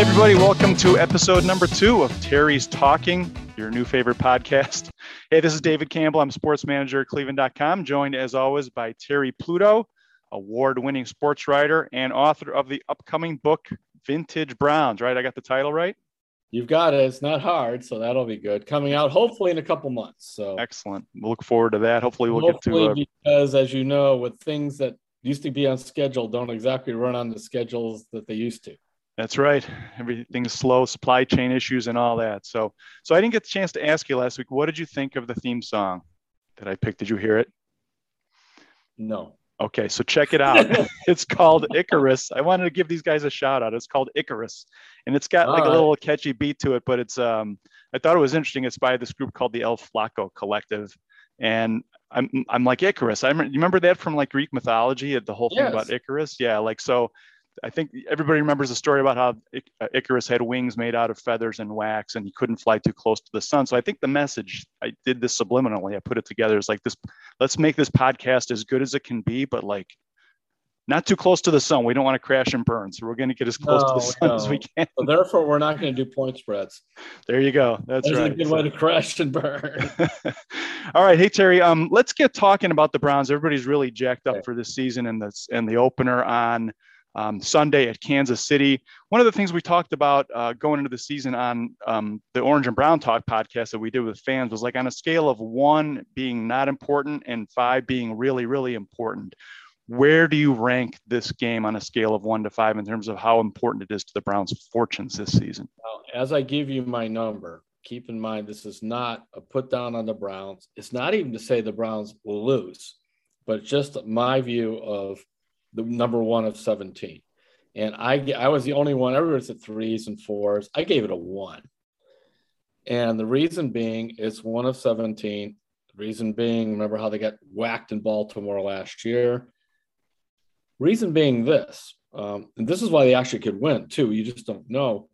Hey, everybody, welcome to episode number two of Terry's Talking, your new favorite podcast. Hey, this is David Campbell. I'm sports manager at cleveland.com, joined as always by Terry Pluto, award winning sports writer and author of the upcoming book, Vintage Browns, right? I got the title right? You've got it. It's not hard, so that'll be good. Coming out hopefully in a couple months. So excellent. We'll look forward to that. Hopefully, we'll hopefully get to uh, because, as you know, with things that used to be on schedule, don't exactly run on the schedules that they used to. That's right. Everything's slow, supply chain issues and all that. So, so I didn't get the chance to ask you last week. What did you think of the theme song that I picked? Did you hear it? No. Okay, so check it out. it's called Icarus. I wanted to give these guys a shout out. It's called Icarus, and it's got like a little catchy beat to it. But it's um, I thought it was interesting. It's by this group called the El Flaco Collective, and I'm I'm like Icarus. I remember, remember that from like Greek mythology, the whole thing yes. about Icarus. Yeah, like so. I think everybody remembers the story about how uh, Icarus had wings made out of feathers and wax, and he couldn't fly too close to the sun. So I think the message I did this subliminally. I put it together It's like this: let's make this podcast as good as it can be, but like not too close to the sun. We don't want to crash and burn, so we're going to get as close no, to the sun no. as we can. So therefore, we're not going to do point spreads. There you go. That's There's right. a good so. way to crash and burn. All right, hey Terry. Um, let's get talking about the Browns. Everybody's really jacked up okay. for this season, and the and the opener on um, Sunday at Kansas City. One of the things we talked about uh, going into the season on um, the Orange and Brown Talk podcast that we did with fans was like on a scale of one being not important and five being really, really important. Where do you rank this game on a scale of one to five in terms of how important it is to the Browns' fortunes this season? Well, as I give you my number, keep in mind this is not a put down on the Browns. It's not even to say the Browns will lose, but just my view of the number one of 17. And I, I was the only one, everybody's at threes and fours. I gave it a one. And the reason being, it's one of 17. The reason being, remember how they got whacked in Baltimore last year? Reason being this, um, and this is why they actually could win too. You just don't know.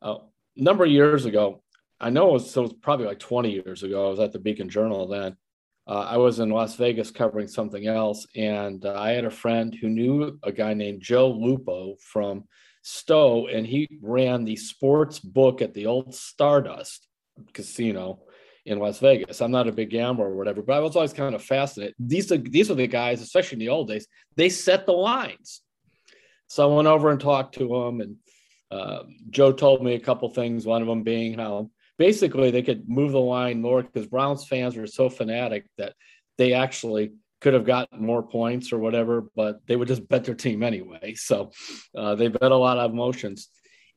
Uh, a number of years ago, I know it was, so it was probably like 20 years ago. I was at the Beacon Journal then uh, I was in Las Vegas covering something else, and uh, I had a friend who knew a guy named Joe Lupo from Stow, and he ran the sports book at the old Stardust Casino in Las Vegas. I'm not a big gambler or whatever, but I was always kind of fascinated. These are these are the guys, especially in the old days, they set the lines. So I went over and talked to him, and uh, Joe told me a couple things. One of them being how basically they could move the line more because Browns fans were so fanatic that they actually could have gotten more points or whatever, but they would just bet their team anyway. So uh, they bet a lot of emotions.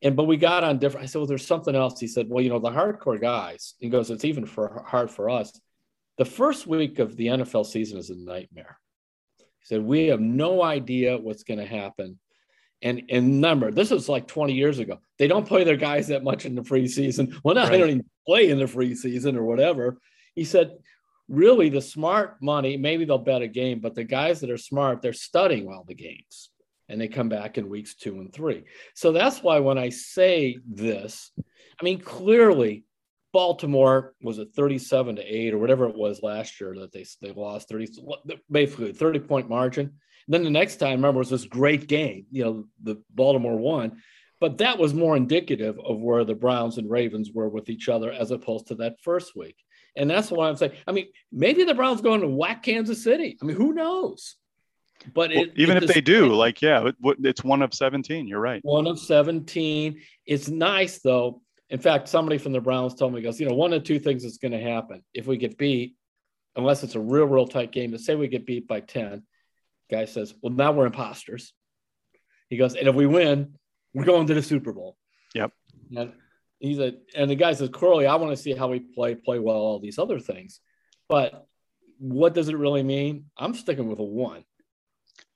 And but we got on different. I said, well, there's something else. He said, well, you know, the hardcore guys. He goes, it's even for hard for us. The first week of the NFL season is a nightmare. He said, we have no idea what's going to happen. And, and remember, this was like 20 years ago. They don't play their guys that much in the preseason. Well, now right. they don't even play in the preseason or whatever. He said, really, the smart money, maybe they'll bet a game, but the guys that are smart, they're studying all the games and they come back in weeks two and three. So that's why when I say this, I mean, clearly Baltimore was at 37 to 8 or whatever it was last year that they, they lost 30, basically 30 point margin. Then the next time, remember, was this great game. You know, the Baltimore won, but that was more indicative of where the Browns and Ravens were with each other as opposed to that first week. And that's why I'm saying. I mean, maybe the Browns going to whack Kansas City. I mean, who knows? But well, it, even if they do, like, yeah, it, it's one of 17. You're right. One of 17. It's nice, though. In fact, somebody from the Browns told me, goes, you know, one of two things is going to happen. If we get beat, unless it's a real, real tight game, to say we get beat by 10, guy says, well, now we're imposters. He goes, and if we win, we're going to the Super Bowl. Yep. And he's a, and the guy says, Corley, I want to see how we play, play well, all these other things. But what does it really mean? I'm sticking with a one.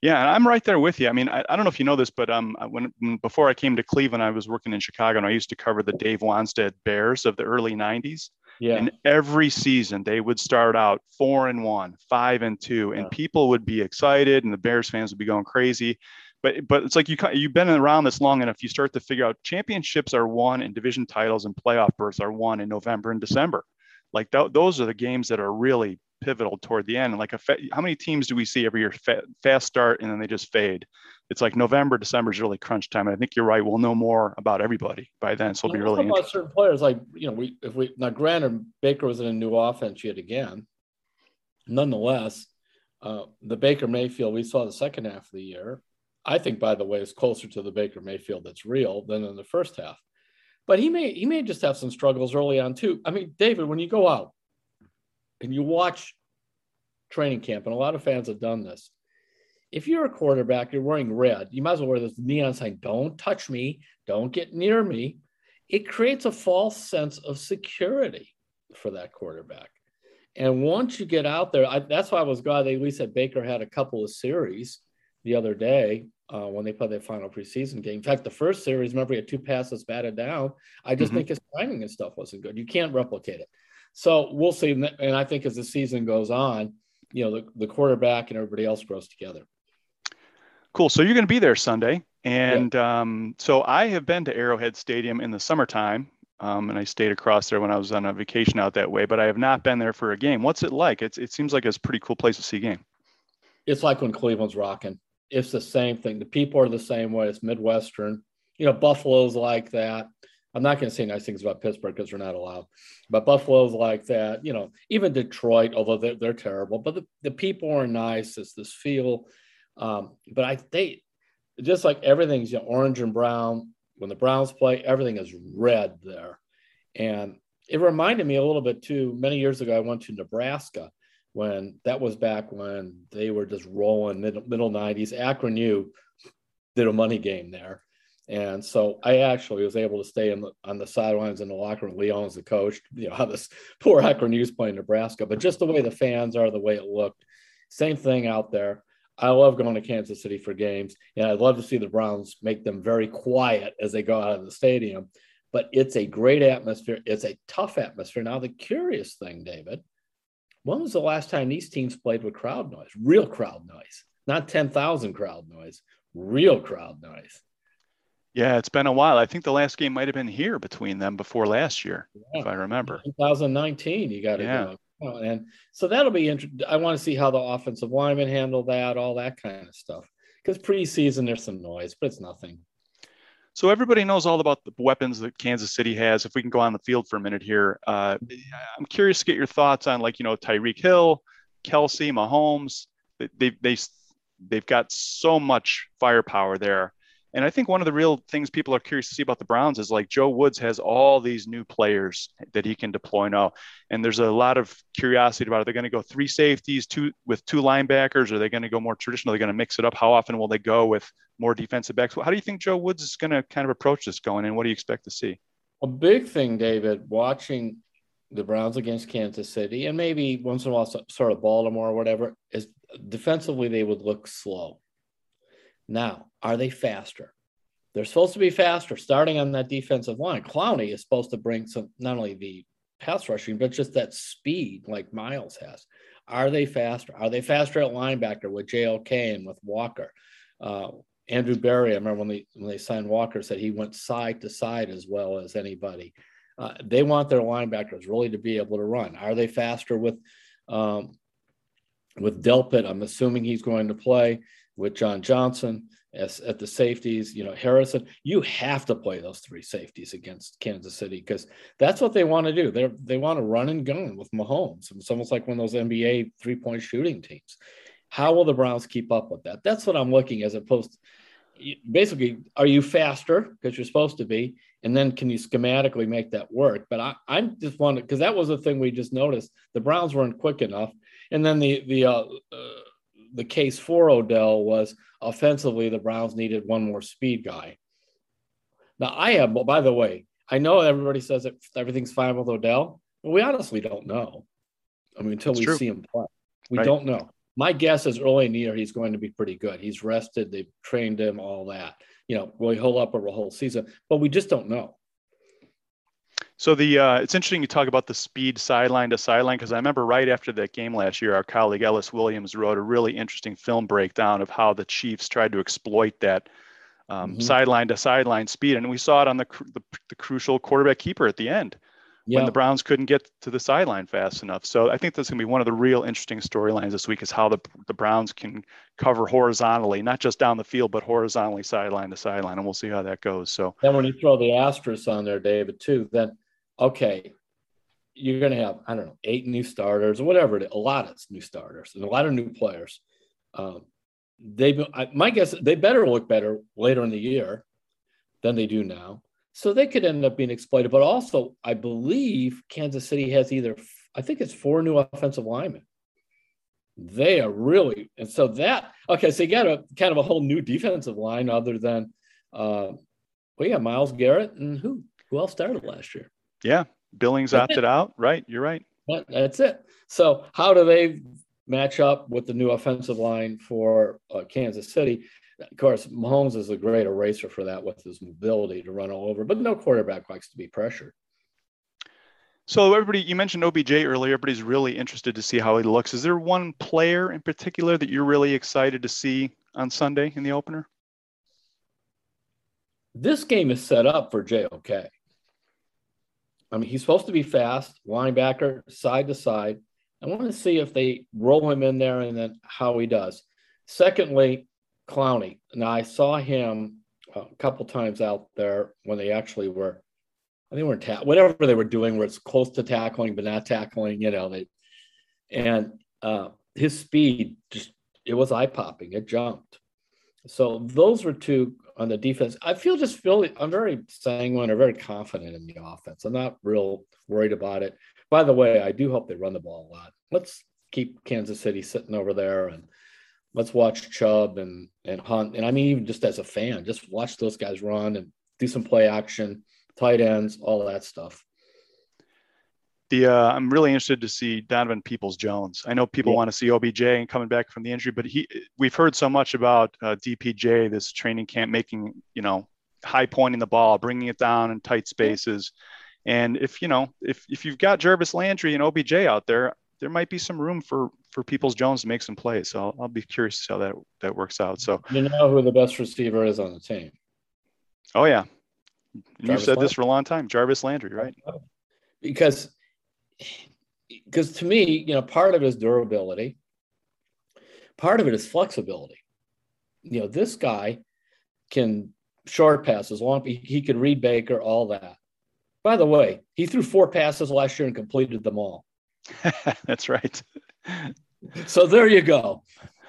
Yeah, I'm right there with you. I mean, I, I don't know if you know this, but um, when, when before I came to Cleveland, I was working in Chicago, and I used to cover the Dave Wannstedt Bears of the early '90s. Yeah. And every season they would start out four and one, five and two, and yeah. people would be excited, and the Bears fans would be going crazy. But but it's like you you've been around this long enough, you start to figure out championships are won, and division titles and playoff berths are won in November and December. Like th- those are the games that are really pivotal toward the end. And like, a fa- how many teams do we see every year fa- fast start and then they just fade? It's like November, December is really crunch time. And I think you're right. We'll know more about everybody by then, so it'll be really about certain players. Like you know, we if we now granted Baker was in a new offense yet again. Nonetheless, uh, the Baker Mayfield we saw the second half of the year. I think, by the way, is closer to the Baker Mayfield that's real than in the first half. But he may he may just have some struggles early on too. I mean, David, when you go out and you watch training camp, and a lot of fans have done this. If you're a quarterback, you're wearing red, you might as well wear this neon sign, don't touch me, don't get near me. It creates a false sense of security for that quarterback. And once you get out there, I, that's why I was glad they at least said Baker had a couple of series the other day uh, when they played their final preseason game. In fact, the first series, remember, he had two passes batted down. I just mm-hmm. think his timing and stuff wasn't good. You can't replicate it. So we'll see. And I think as the season goes on, you know, the, the quarterback and everybody else grows together. Cool. So you're going to be there Sunday. And yeah. um, so I have been to Arrowhead Stadium in the summertime. Um, and I stayed across there when I was on a vacation out that way, but I have not been there for a game. What's it like? It's, it seems like it's a pretty cool place to see a game. It's like when Cleveland's rocking. It's the same thing. The people are the same way. It's Midwestern. You know, Buffalo's like that. I'm not going to say nice things about Pittsburgh because they're not allowed, but Buffalo's like that. You know, even Detroit, although they're, they're terrible, but the, the people are nice. It's this feel. Um, but I they just like everything's you know, orange and brown. When the Browns play, everything is red there, and it reminded me a little bit too. Many years ago, I went to Nebraska when that was back when they were just rolling middle, middle 90s. Akron U did a money game there and so I actually was able to stay the, on the sidelines in the locker room. Leon's the coach. You know how this poor Akron U's playing Nebraska, but just the way the fans are, the way it looked, same thing out there. I love going to Kansas City for games, and I'd love to see the Browns make them very quiet as they go out of the stadium. But it's a great atmosphere. It's a tough atmosphere. Now, the curious thing, David, when was the last time these teams played with crowd noise? Real crowd noise, not 10,000 crowd noise, real crowd noise. Yeah, it's been a while. I think the last game might have been here between them before last year, yeah. if I remember. 2019, you got to yeah. go. And so that'll be interesting. I want to see how the offensive linemen handle that, all that kind of stuff. Because preseason, there's some noise, but it's nothing. So everybody knows all about the weapons that Kansas City has. If we can go on the field for a minute here, uh, I'm curious to get your thoughts on like you know Tyreek Hill, Kelce, Mahomes. They they they they've got so much firepower there. And I think one of the real things people are curious to see about the Browns is like Joe Woods has all these new players that he can deploy now. And there's a lot of curiosity about are they going to go three safeties, two with two linebackers? Are they going to go more traditional? Are they going to mix it up? How often will they go with more defensive backs? How do you think Joe Woods is going to kind of approach this going in? what do you expect to see? A big thing, David, watching the Browns against Kansas City and maybe once in a while sort of Baltimore or whatever is defensively they would look slow now, are they faster? They're supposed to be faster starting on that defensive line. Clowney is supposed to bring some, not only the pass rushing, but just that speed like Myles has. Are they faster? Are they faster at linebacker with JOK and with Walker? Uh, Andrew Berry, I remember when they when they signed Walker, said he went side to side as well as anybody. Uh, they want their linebackers really to be able to run. Are they faster with um, with Delpit? I'm assuming he's going to play with John Johnson. as at the safeties. You know, Harrison, you have to play those three safeties against Kansas City because that's what they want to do. They they want to run and gun with Mahomes. It's almost like one of those NBA three point shooting teams. How will the Browns keep up with that? That's what I'm looking as opposed. To, basically, are you faster because you're supposed to be, and then can you schematically make that work? But I, I'm just wondering because that was the thing we just noticed. The Browns weren't quick enough, and then the the uh, uh, the case for Odell was offensively, the Browns needed one more speed guy. Now, I have, by the way, I know everybody says that everything's fine with Odell, but we honestly don't know. I mean, until That's we true. see him play, we right. don't know. My guess is early in the year, he's going to be pretty good. He's rested, they've trained him, all that. You know, will he hold up over a whole season? But we just don't know. So the uh, it's interesting you talk about the speed sideline to sideline because I remember right after that game last year, our colleague Ellis Williams wrote a really interesting film breakdown of how the Chiefs tried to exploit that um, mm-hmm. sideline to sideline speed, and we saw it on the, the, the crucial quarterback keeper at the end when the Browns couldn't get to the sideline fast enough. So I think that's going to be one of the real interesting storylines this week is how the the Browns can cover horizontally, not just down the field, but horizontally sideline to sideline, and we'll see how that goes. So then when you throw the asterisk on there, David, too, then okay, you're going to have, I don't know, eight new starters or whatever, a lot of new starters and a lot of new players. Um, they, I, my guess, they better look better later in the year than they do now. So they could end up being exploited. But also, I believe Kansas City has either, I think it's four new offensive linemen. They are really, and so that, okay, so you got a kind of a whole new defensive line other than, uh, well, yeah, Myles Garrett and who? Who else started last year? Yeah, Billings that's opted it. out. Right, you're right. That's it. So how do they match up with the new offensive line for uh, Kansas City? Of course, Mahomes is a great eraser for that with his mobility to run all over, but no quarterback likes to be pressured. So everybody, you mentioned OBJ earlier. Everybody's really interested to see how he looks. Is there one player in particular that you're really excited to see on Sunday in the opener? This game is set up for JOK. I mean, he's supposed to be fast, linebacker, side to side. I want to see if they roll him in there and then how he does. Secondly, Clowney. Now I saw him a couple times out there when they actually were, I think we're ta- whatever they were doing, where it's close to tackling but not tackling. You know, they and uh, his speed just it was eye popping. It jumped. So those were two on the defense. I feel just feel I'm very sanguine or very confident in the offense. I'm not real worried about it. By the way, I do hope they run the ball a lot. Let's keep Kansas City sitting over there and let's watch Chubb and and Hunt. And I mean, even just as a fan, just watch those guys run and do some play action, tight ends, all that stuff the uh, I'm really interested to see Donovan Peoples Jones. I know people yeah. want to see OBJ and coming back from the injury, but he we've heard so much about uh, DPJ this training camp making you know high pointing the ball, bringing it down in tight spaces, and if you know if if you've got Jarvis Landry and OBJ out there, there might be some room for for Peoples Jones to make some plays. So I'll, I'll be curious to see how that that works out. So you know who the best receiver is on the team? Oh yeah, you've said Landry. this for a long time, Jarvis Landry, right? Because because to me, you know, part of it is durability, part of it is flexibility. You know, this guy can short passes, long he, could read Baker, all that. By the way, he threw four passes last year and completed them all. That's right. so there you go.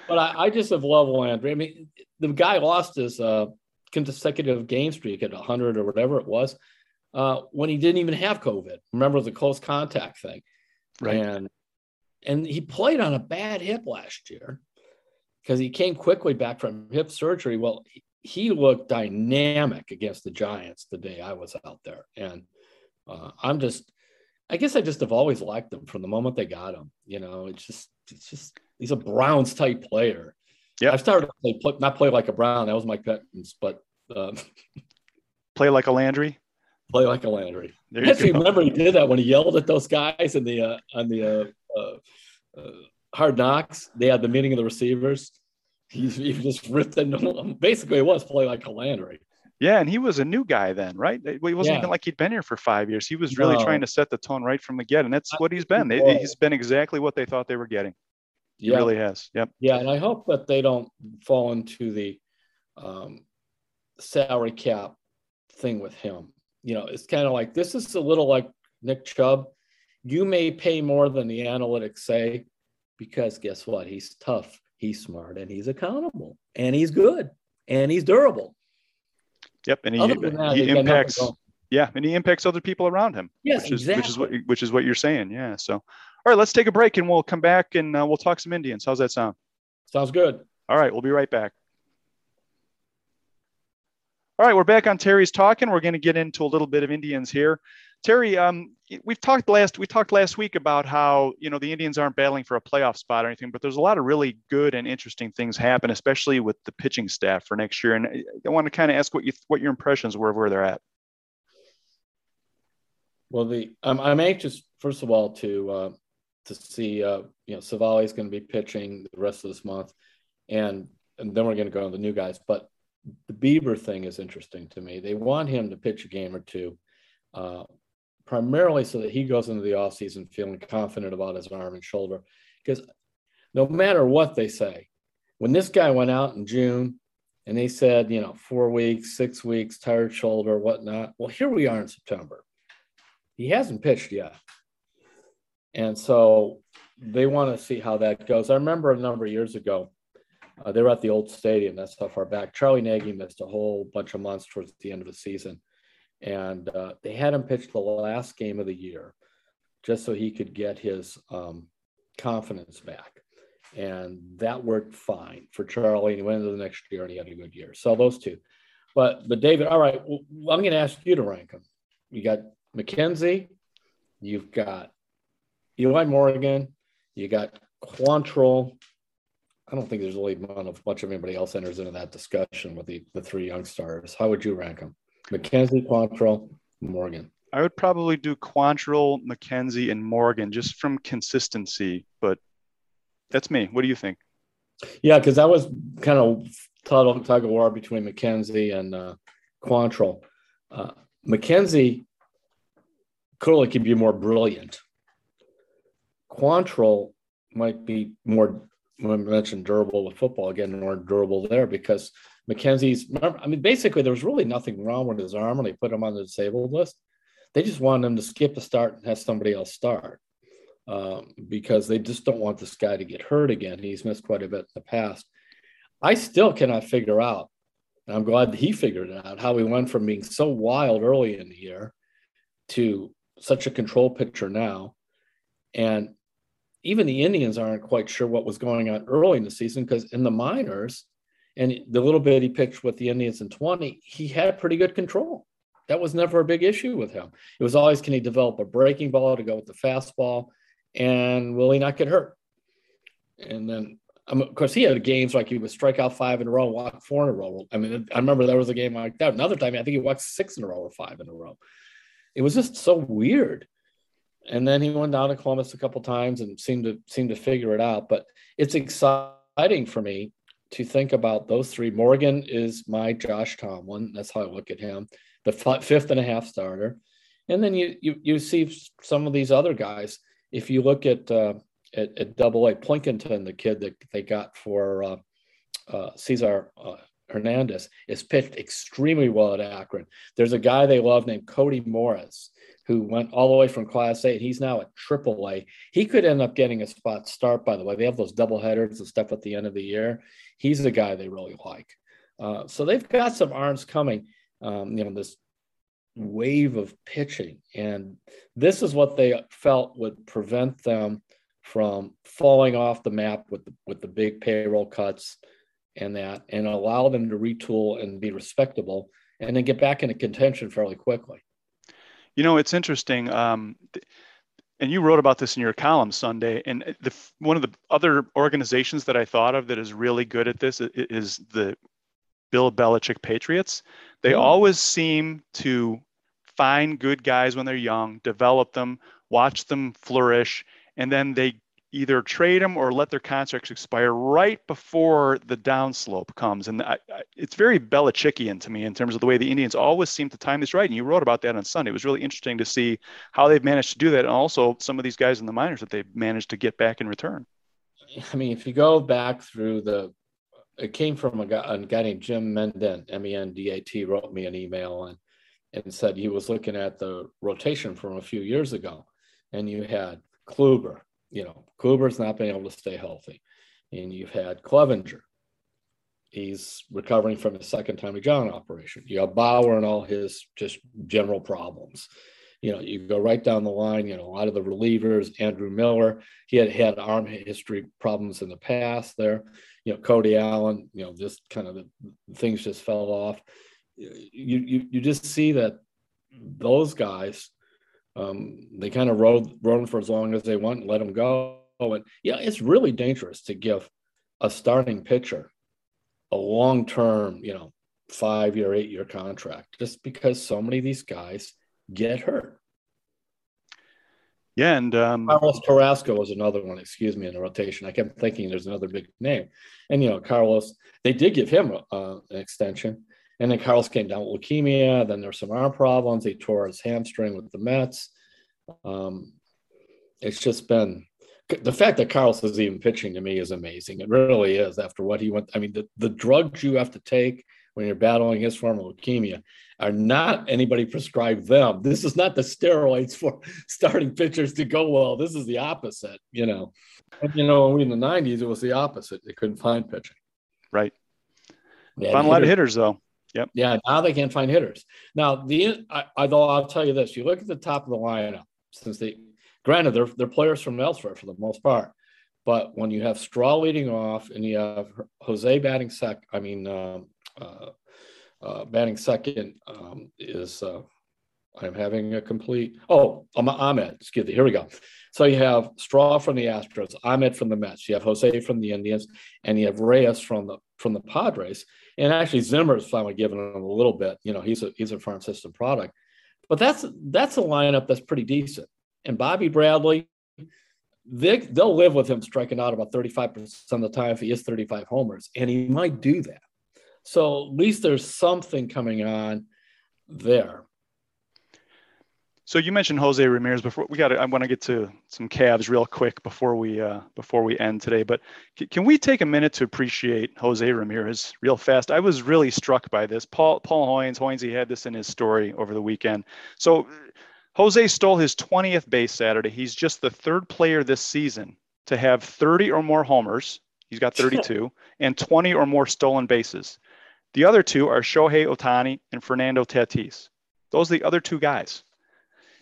But I, I, just have loved Landry. I mean, the guy lost his uh, consecutive game streak at 100 or whatever it was uh, when he didn't even have COVID. Remember the close contact thing, right? And and he played on a bad hip last year because he came quickly back from hip surgery. Well, he, he looked dynamic against the Giants the day I was out there, and uh, I'm just, I guess I just have always liked him from the moment they got him. You know, it's just, it's just he's a Browns type player. Yeah, I started to play, not play like a Brown. That was my pet, but uh, play like a Landry play like a Landry. I actually remember he did that when he yelled at those guys in the uh, on the uh, uh, uh, Hard Knocks. They had the meeting of the receivers. He, he just ripped into them. Basically, it was play like a Landry. Yeah, and he was a new guy then, right? He wasn't yeah. even like he'd been here for five years. He was really no. trying to set the tone right from the get, and that's what he's been. They, he's been exactly what they thought they were getting. He yeah. really has. Yep. Yeah, and I hope that they don't fall into the um, salary cap thing with him. You know, it's kind of like this is a little like Nick Chubb. You may pay more than the analytics say because guess what? He's tough, he's smart, and he's accountable, and he's good, and he's durable. Yep, and he, that, he impacts. Yeah, and he impacts other people around him. Yes, which is, exactly. Which is what which is what you're saying. Yeah. So, all right, let's take a break, and we'll come back and uh, we'll talk some Indians. How's that sound? Sounds good. All right, we'll be right back. All right, we're back on Terry's talking. We're going to get into a little bit of Indians here. Terry, um, we've talked last we talked last week about how you know the Indians aren't battling for a playoff spot or anything, but there's a lot of really good and interesting things happen, especially with the pitching staff for next year. And I want to kind of ask what you what your impressions were of where they're at. Well, the I'm, I'm anxious first of all to uh, to see uh, you know Civale is going to be pitching the rest of this month, and and then we're going to go on the new guys. But the Bieber thing is interesting to me. They want him to pitch a game or two, uh, primarily so that he goes into the offseason feeling confident about his arm and shoulder. Because no matter what they say, when this guy went out in June and they said, you know, four weeks, six weeks, tired shoulder, whatnot, well, here we are in September. He hasn't pitched yet. And so they want to see how that goes. I remember a number of years ago, uh, they were at the old stadium. That's how far back. Charlie Nagy missed a whole bunch of months towards the end of the season, and uh, they had him pitch the last game of the year, just so he could get his um, confidence back. And that worked fine for Charlie. And he went into the next year and he had a good year. So those two. But but David, all right, well, I'm going to ask you to rank them. You got McKenzie, you've got Eli Morgan, you got Quantrill, I don't think there's really much of anybody else enters into that discussion with the, the three young stars. How would you rank them? McKenzie, Quantrill, Morgan. I would probably do Quantrill, McKenzie, and Morgan just from consistency, but that's me. What do you think? Yeah, because that was kind of tug, tug of war between McKenzie and uh, Quantrill. Uh, McKenzie clearly could be more brilliant. Quantrill might be more when I mentioned durable with football again, more durable there because McKenzie's. I mean, basically, there was really nothing wrong with his arm when they put him on the disabled list. They just wanted him to skip a start and have somebody else start um, because they just don't want this guy to get hurt again. He's missed quite a bit in the past. I still cannot figure out. I'm glad he figured it out how he went from being so wild early in the year to such a control pitcher now. And even the Indians aren't quite sure what was going on early in the season because in the minors and the little bit he pitched with the Indians in 20, he had pretty good control. That was never a big issue with him. It was always can he develop a breaking ball to go with the fastball and will he not get hurt? And then, um, of course, he had games like he would strike out five in a row, walk four in a row. I mean, I remember there was a game like that. Another time, I think he walked six in a row or five in a row. It was just so weird and then he went down to Columbus a couple times and seemed to seemed to figure it out. But it's exciting for me to think about those three. Morgan is my Josh Tomlin. That's how I look at him, the fifth and a half starter. And then you you you see some of these other guys. If you look at uh, at, at Double A, Pilkington, the kid that they got for uh, uh, Cesar uh, Hernandez, is pitched extremely well at Akron. There's a guy they love named Cody Morris who went all the way from Class A, he's now at Triple A. He could end up getting a spot start. By the way, they have those double headers and stuff at the end of the year. He's the guy they really like. Uh, so they've got some arms coming. Um, you know this wave of pitching, and this is what they felt would prevent them from falling off the map with the, with the big payroll cuts and that, and allow them to retool and be respectable, and then get back into contention fairly quickly. You know, it's interesting. Um, and you wrote about this in your column Sunday. And the one of the other organizations that I thought of that is really good at this is the Bill Belichick Patriots. They mm. always seem to find good guys when they're young, develop them, watch them flourish, and then they either trade them or let their contracts expire right before the downslope comes. And I, I, it's very Belichickian to me in terms of the way the Indians always seem to time this right. And you wrote about that on Sunday. It was really interesting to see how they've managed to do that. And also some of these guys in the minors that they've managed to get back in return. I mean, if you go back through the it came from a guy, a guy named Jim Mendat, M E N D A T, wrote me an email and and said he was looking at the rotation from a few years ago, and you had Kluber. You know, Kluber's not been able to stay healthy, and you've had Clevinger. He's recovering from his second Tommy John operation. You have Bauer and all his just general problems you know, you go right down the line, you know, a lot of the relievers, Andrew Miller, he had had arm history problems in the past there. You know, Cody Allen, you know, just kind of the things just fell off. You you you just see that those guys, um, they kind of rode rode them for as long as they want and let them go. And yeah, it's really dangerous to give a starting pitcher a long term, you know, five year, eight year contract just because so many of these guys get hurt. Yeah, and um, Carlos Carrasco was another one. Excuse me, in the rotation. I kept thinking there's another big name, and you know Carlos. They did give him uh, an extension, and then Carlos came down with leukemia. Then there's some arm problems. He tore his hamstring with the Mets. Um, it's just been the fact that Carlos is even pitching to me is amazing. It really is. After what he went, I mean, the, the drugs you have to take when you're battling his form of leukemia are not anybody prescribed them. This is not the steroids for starting pitchers to go well. This is the opposite, you know. And, you know, in the 90s, it was the opposite. They couldn't find pitching. Right. Found a lot of hitters, though. Yep. Yeah. Now they can't find hitters. Now, the I, although I'll tell you this, you look at the top of the lineup, since they, granted, they're, they're players from elsewhere for the most part. But when you have Straw leading off and you have Jose batting sec, I mean, um, uh, uh, batting second um, is uh, I'm having a complete. Oh, Amed. Excuse me. Here we go. So you have Straw from the Astros, Amed from the Mets. You have Jose from the Indians, and you have Reyes from the from the Padres. And actually, Zimmer is finally giving him a little bit. You know, he's a he's a farm system product, but that's that's a lineup that's pretty decent. And Bobby Bradley, they they'll live with him striking out about 35% of the time if he is 35 homers, and he might do that. So at least there's something coming on there. So you mentioned Jose Ramirez before. We got. I want to get to some Cavs real quick before we uh, before we end today. But c- can we take a minute to appreciate Jose Ramirez real fast? I was really struck by this. Paul Paul Hoynes Hoynes he had this in his story over the weekend. So Jose stole his 20th base Saturday. He's just the third player this season to have 30 or more homers. He's got 32 and 20 or more stolen bases. The other two are Shohei Ohtani and Fernando Tatis. Those are the other two guys.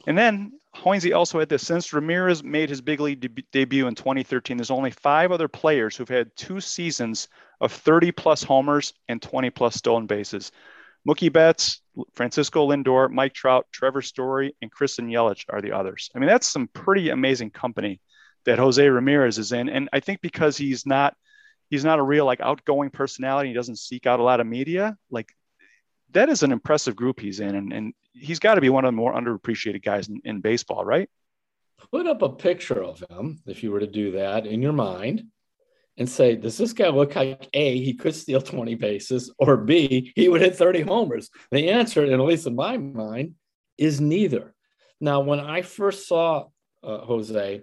And then Hoynesy also had this since Ramirez made his big league de- debut in 2013. There's only five other players who've had two seasons of 30 plus homers and 20 plus stolen bases. Mookie Betts, Francisco Lindor, Mike Trout, Trevor Story, and Christian Yelich are the others. I mean, that's some pretty amazing company that Jose Ramirez is in. And I think because he's not – he's not a real like outgoing personality. He doesn't seek out a lot of media. Like that is an impressive group he's in, and, and he's got to be one of the more underappreciated guys in, in baseball, right? Put up a picture of him if you were to do that in your mind and say, does this guy look like A, he could steal 20 bases, or B, he would hit 30 homers? The answer, and at least in my mind, is neither. Now, when I first saw uh, Jose,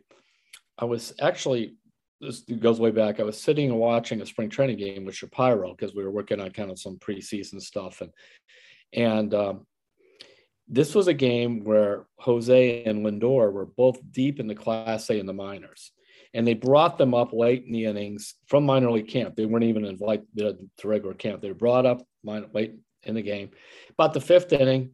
I was actually this goes way back. I was sitting and watching a spring training game with Shapiro because we were working on kind of some preseason stuff, and and um, this was a game where Jose and Lindor were both deep in the Class A in the minors, and they brought them up late in the innings from minor league camp. They weren't even invited to regular camp. They were brought up late in the game, about the fifth inning,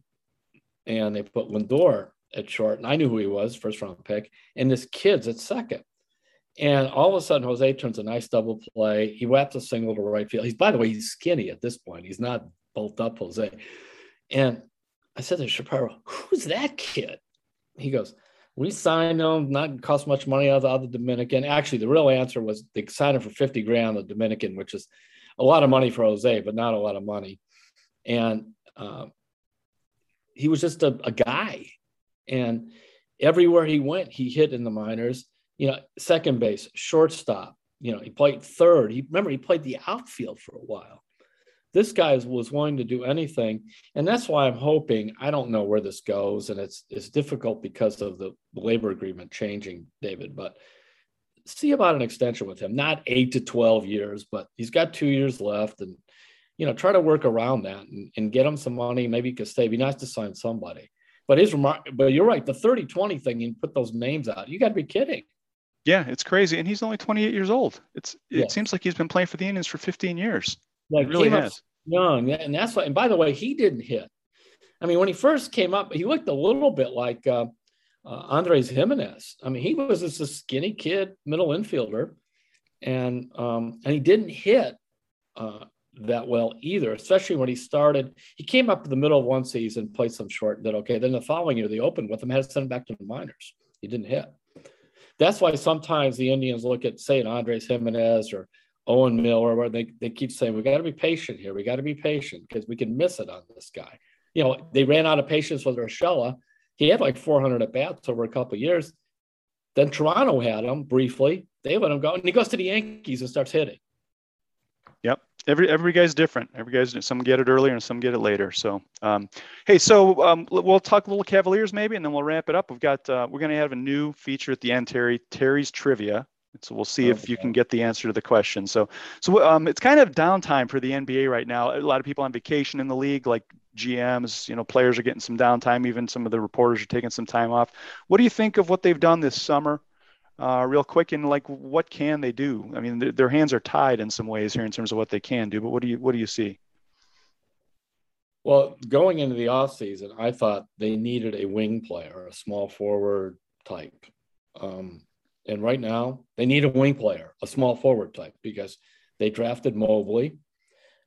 and they put Lindor at short, and I knew who he was, first round pick, and this kid's at second. And all of a sudden, Jose turns a nice double play. He whaps a single to right field. He's, by the way, he's skinny at this point. He's not bulked up, Jose. And I said to Shapiro, "Who's that kid?" He goes, "We signed him. Not cost much money out of the Dominican. Actually, the real answer was they signed him for fifty grand, the Dominican, which is a lot of money for Jose, but not a lot of money. And uh, he was just a, a guy, and everywhere he went, he hit in the minors you know, second base, shortstop. You know, he played third. He remember he played the outfield for a while. This guy was willing to do anything, and that's why I'm hoping. I don't know where this goes, and it's it's difficult because of the labor agreement changing, David. But see about an extension with him, not eight to 12 years, but he's got two years left and, you know, try to work around that and, and get him some money. Maybe he could stay. Be nice to sign somebody. But his remark, but you're right. The 30 20 thing, you put those names out. You got to be kidding. Yeah, it's crazy. And he's only 28 years old. It's It yeah. seems like he's been playing for the Indians for 15 years. Like, really has. Young. And that's why, and by the way, he didn't hit. I mean, when he first came up, he looked a little bit like, uh, uh, Andres Gimenez. I mean, he was just a skinny kid, middle infielder, and um, and he didn't hit uh, that well either. Especially when he started, he came up to the middle of one season, played some short, did okay. Then the following year, they opened with him, had to send him back to the minors. He didn't hit. That's why sometimes the Indians look at, say, an Andres Gimenez or Owen Miller, where they, they keep saying, we got to be patient here. We got to be patient because we can miss it on this guy. You know, they ran out of patience with Urshela he had like 400 at bats over a couple years. Then Toronto had him briefly. They let him go, and he goes to the Yankees and starts hitting. Every every guy's different. Every guy's some get it earlier and some get it later. So, um, hey, so um, we'll talk a little Cavaliers maybe, and then we'll wrap it up. We've got uh, we're going to have a new feature at the end, Terry Terry's trivia. So we'll see okay. if you can get the answer to the question. So, so um, it's kind of downtime for the NBA right now. A lot of people on vacation in the league, like GMs, you know, players are getting some downtime. Even some of the reporters are taking some time off. What do you think of what they've done this summer? Uh, real quick, and like, what can they do? I mean, th- their hands are tied in some ways here in terms of what they can do. But what do you what do you see? Well, going into the off season, I thought they needed a wing player, a small forward type. Um, and right now, they need a wing player, a small forward type, because they drafted Mobley,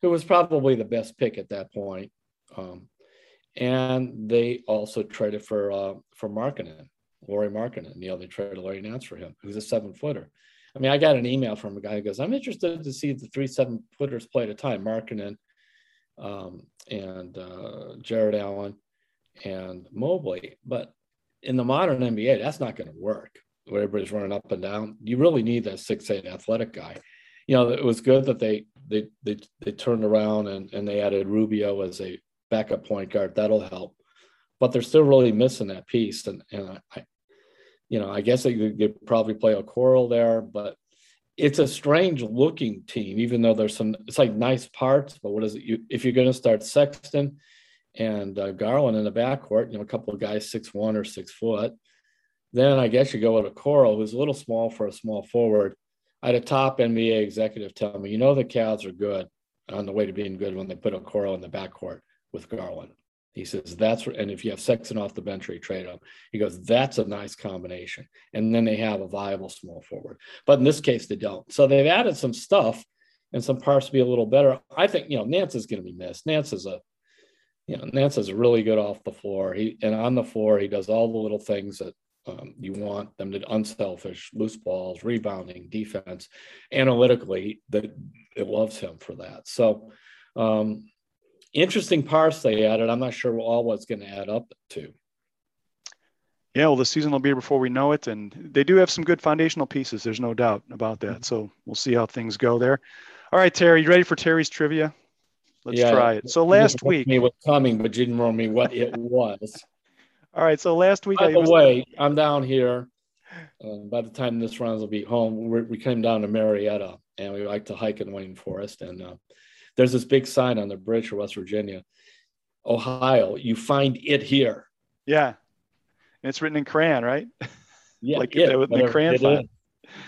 who was probably the best pick at that point. Um, and they also traded for uh, for Markkanen, Lauri Markkanen. You know, they traded Larry Nance for him, who's a seven footer. I mean, I got an email from a guy who goes, I'm interested to see the three seven footers play at a time, Markkanen um, and uh, Jarrett Allen and Mobley. But in the modern NBA, that's not going to work where everybody's running up and down. You really need that six eight athletic guy. You know, it was good that they they they they turned around and, and they added Rubio as a backup point guard. That'll help. But they're still really missing that piece. And and I you know, I guess they could probably play a Okoro there, but it's a strange looking team, even though there's some it's like nice parts, but what is it? You if you're gonna start Sexton and uh, Garland in the backcourt, you know, a couple of guys six one or six foot then I guess you go with Okoro, who's a little small for a small forward. I had a top NBA executive tell me, you know, the Cavs are good on the way to being good when they put Okoro in the backcourt with Garland. He says that's and if you have Sexton off the bench you trade him, he goes that's a nice combination. And then they have a viable small forward. But in this case, they don't. So they've added some stuff and some parts to be a little better. I think you know Nance is going to be missed. Nance is a you know Nance is really good off the floor. He and on the floor he does all the little things that um, you want them to unselfish, loose balls, rebounding, defense. Analytically, that it loves him for that. So, um, interesting parts they added. I'm not sure all what's going to add up to. Yeah, well, the season will be before we know it, and they do have some good foundational pieces. There's no doubt about that. So we'll see how things go there. All right, Terry, you ready for Terry's trivia? Let's yeah, try it. So last week, me was coming, but you didn't know me what it was. All right. So last week, by the way, I'm down here. Uh, by the time this runs will be home, We're, we came down to Marietta, and we like to hike in Wayne Forest. And uh, there's this big sign on the bridge for West Virginia, Ohio. You find it here. Yeah, and it's written in crayon, right? Yeah, like yeah, the crayon.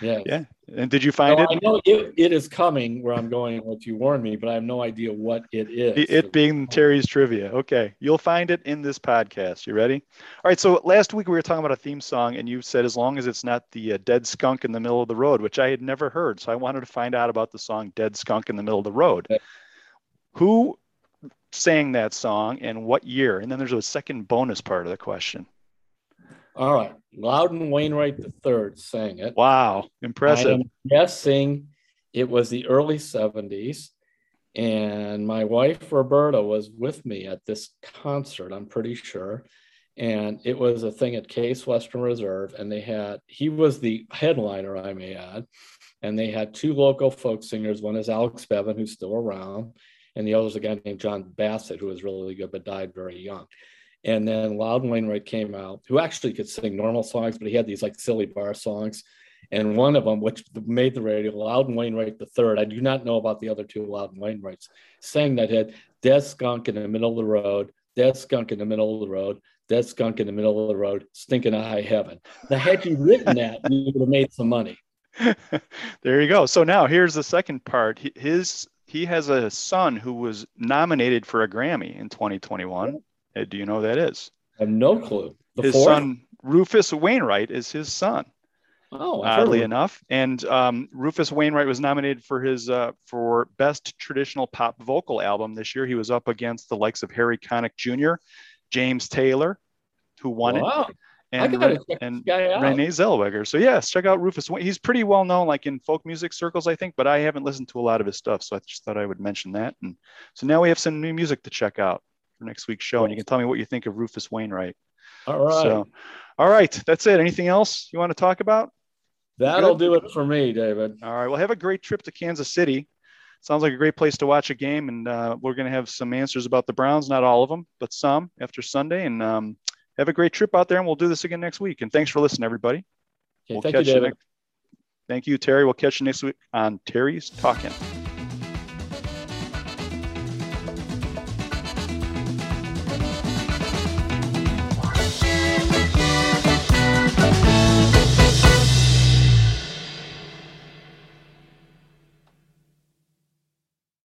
Yeah. Yeah. And did you find it? I know it, it is coming where I'm going, what you warned me, but I have no idea what it is. It being Terry's trivia. Okay. You'll find it in this podcast. You ready? All right. So last week we were talking about a theme song, and you said as long as it's not the uh, Dead Skunk in the Middle of the Road, which I had never heard. So I wanted to find out about the song Dead Skunk in the Middle of the Road. Okay. Who sang that song and what year? And then there's a second bonus part of the question. All right. Loudon Wainwright III sang it. Wow. Impressive. I am guessing it was the early 70s. And my wife, Roberta, was with me at this concert, I'm pretty sure. And it was a thing at Case Western Reserve. And they had, he was the headliner, I may add. And they had two local folk singers. One is Alex Bevan, who's still around. And the other is a guy named John Bassett, who was really good, but died very young. And then Loudon Wainwright came out, who actually could sing normal songs, but he had these like silly bar songs. and one of them, which made the radio, Loudon Wainwright the third. I do not know about the other two Loudon Wainwrights, saying that had dead skunk in the middle of the road, dead skunk in the middle of the road, dead skunk in the middle of the road, stinking high heaven. Now, had you written that, you would have made some money. there you go. So now here's the second part. His he has a son who was nominated for a Grammy in 2021. Do you know who that is? I have no clue. The his fourth? son Rufus Wainwright is his son. Oh, oddly enough, and um, Rufus Wainwright was nominated for his uh, for best traditional pop vocal album this year. He was up against the likes of Harry Connick Jr., James Taylor, who won wow. it, and, Re- and Renee Zellweger. So yes, check out Rufus. He's pretty well known, like in folk music circles, I think, but I haven't listened to a lot of his stuff, so I just thought I would mention that. And so now we have some new music to check out for next week's show, and you can tell me what you think of Rufus Wainwright. All right. So, all right, that's it. Anything else you want to talk about? That'll Good? do it for me, David. All right. Well, have a great trip to Kansas City. Sounds like a great place to watch a game, and uh, we're going to have some answers about the Browns. Not all of them, but some after Sunday. And um, have a great trip out there, and we'll do this again next week. And thanks for listening, everybody. Okay, we'll thank you, David. You next- thank you, Terry. We'll catch you next week on Terry's Talking.